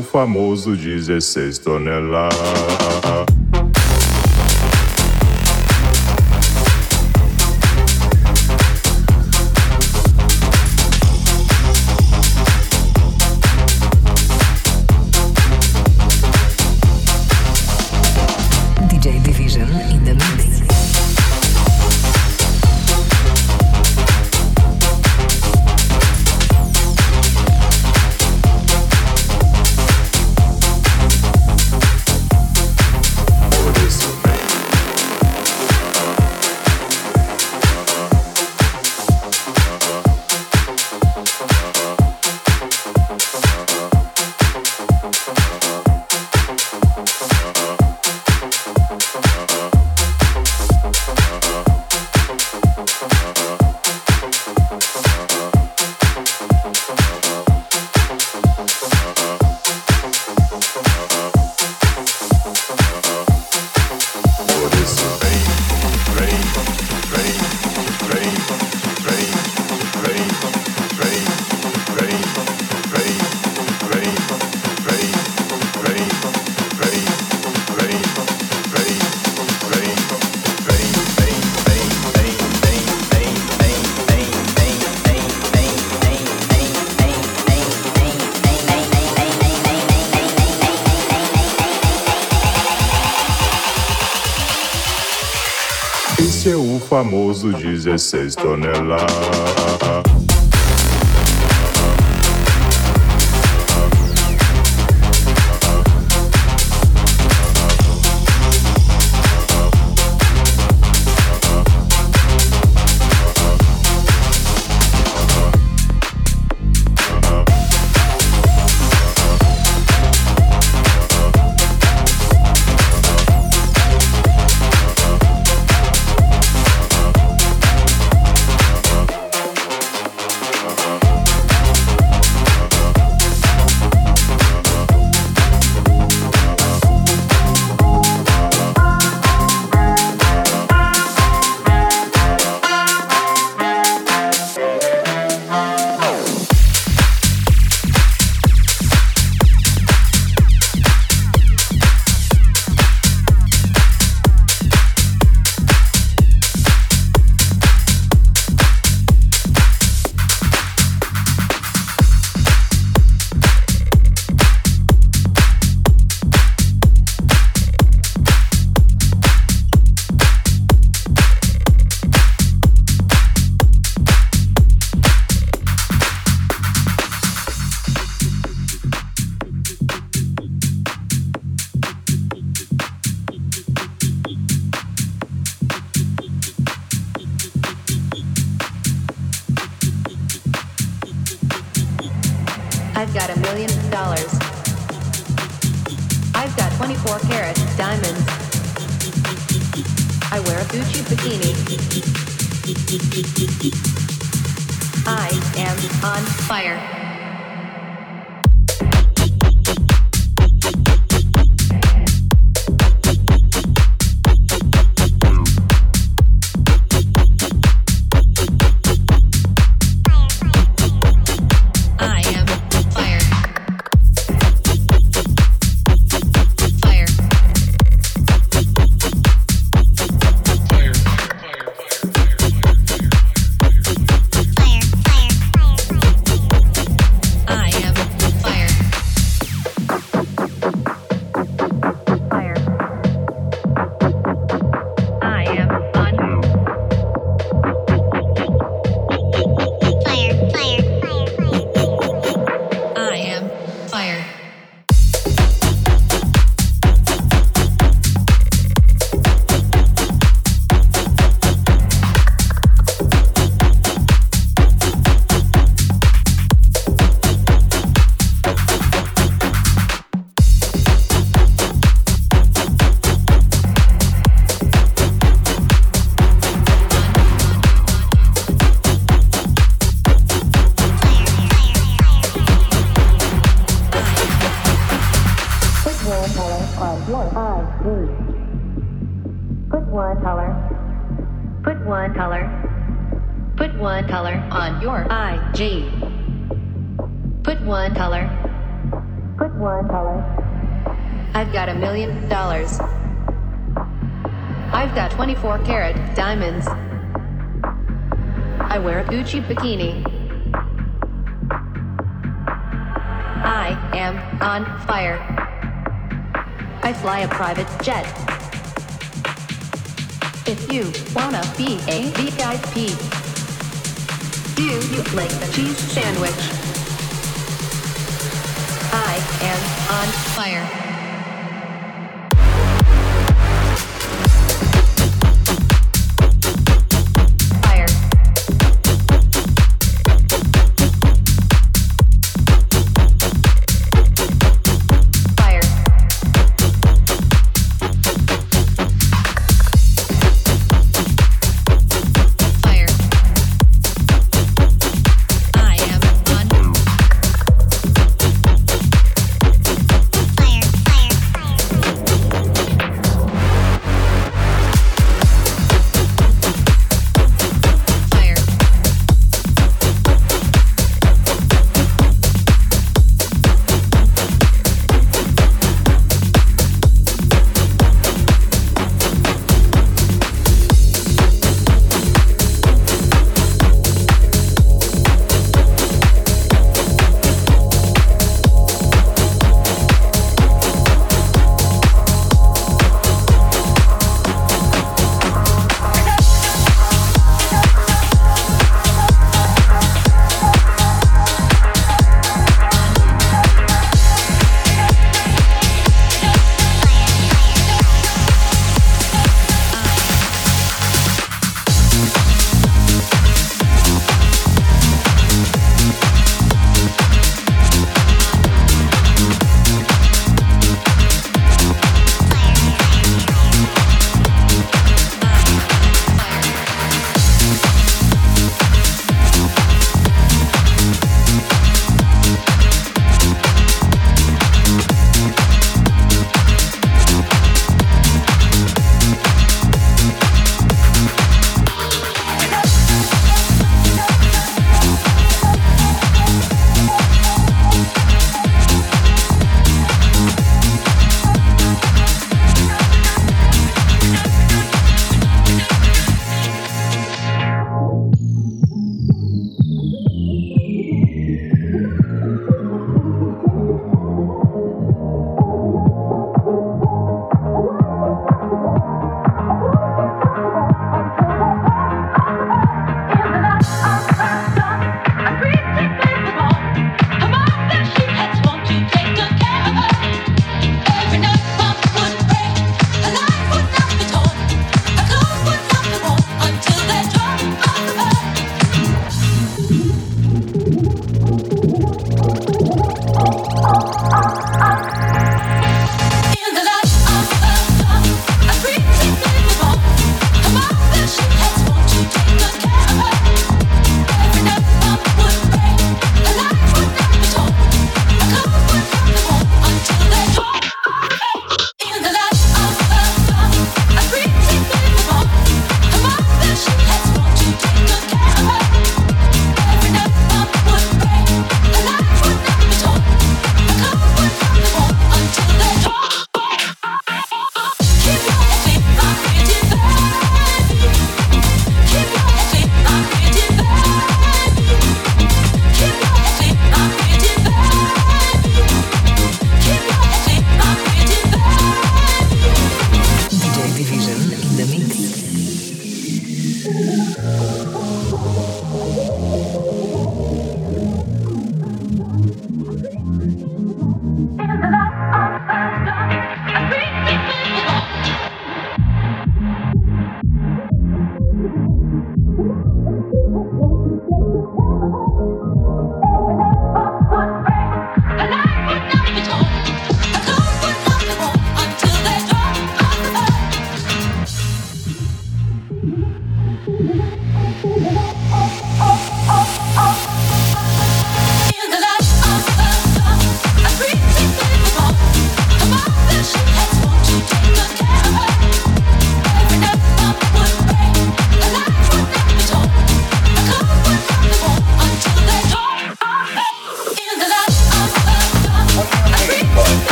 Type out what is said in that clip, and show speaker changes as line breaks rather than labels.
Famoso 16 toneladas.
Famoso 16 toneladas.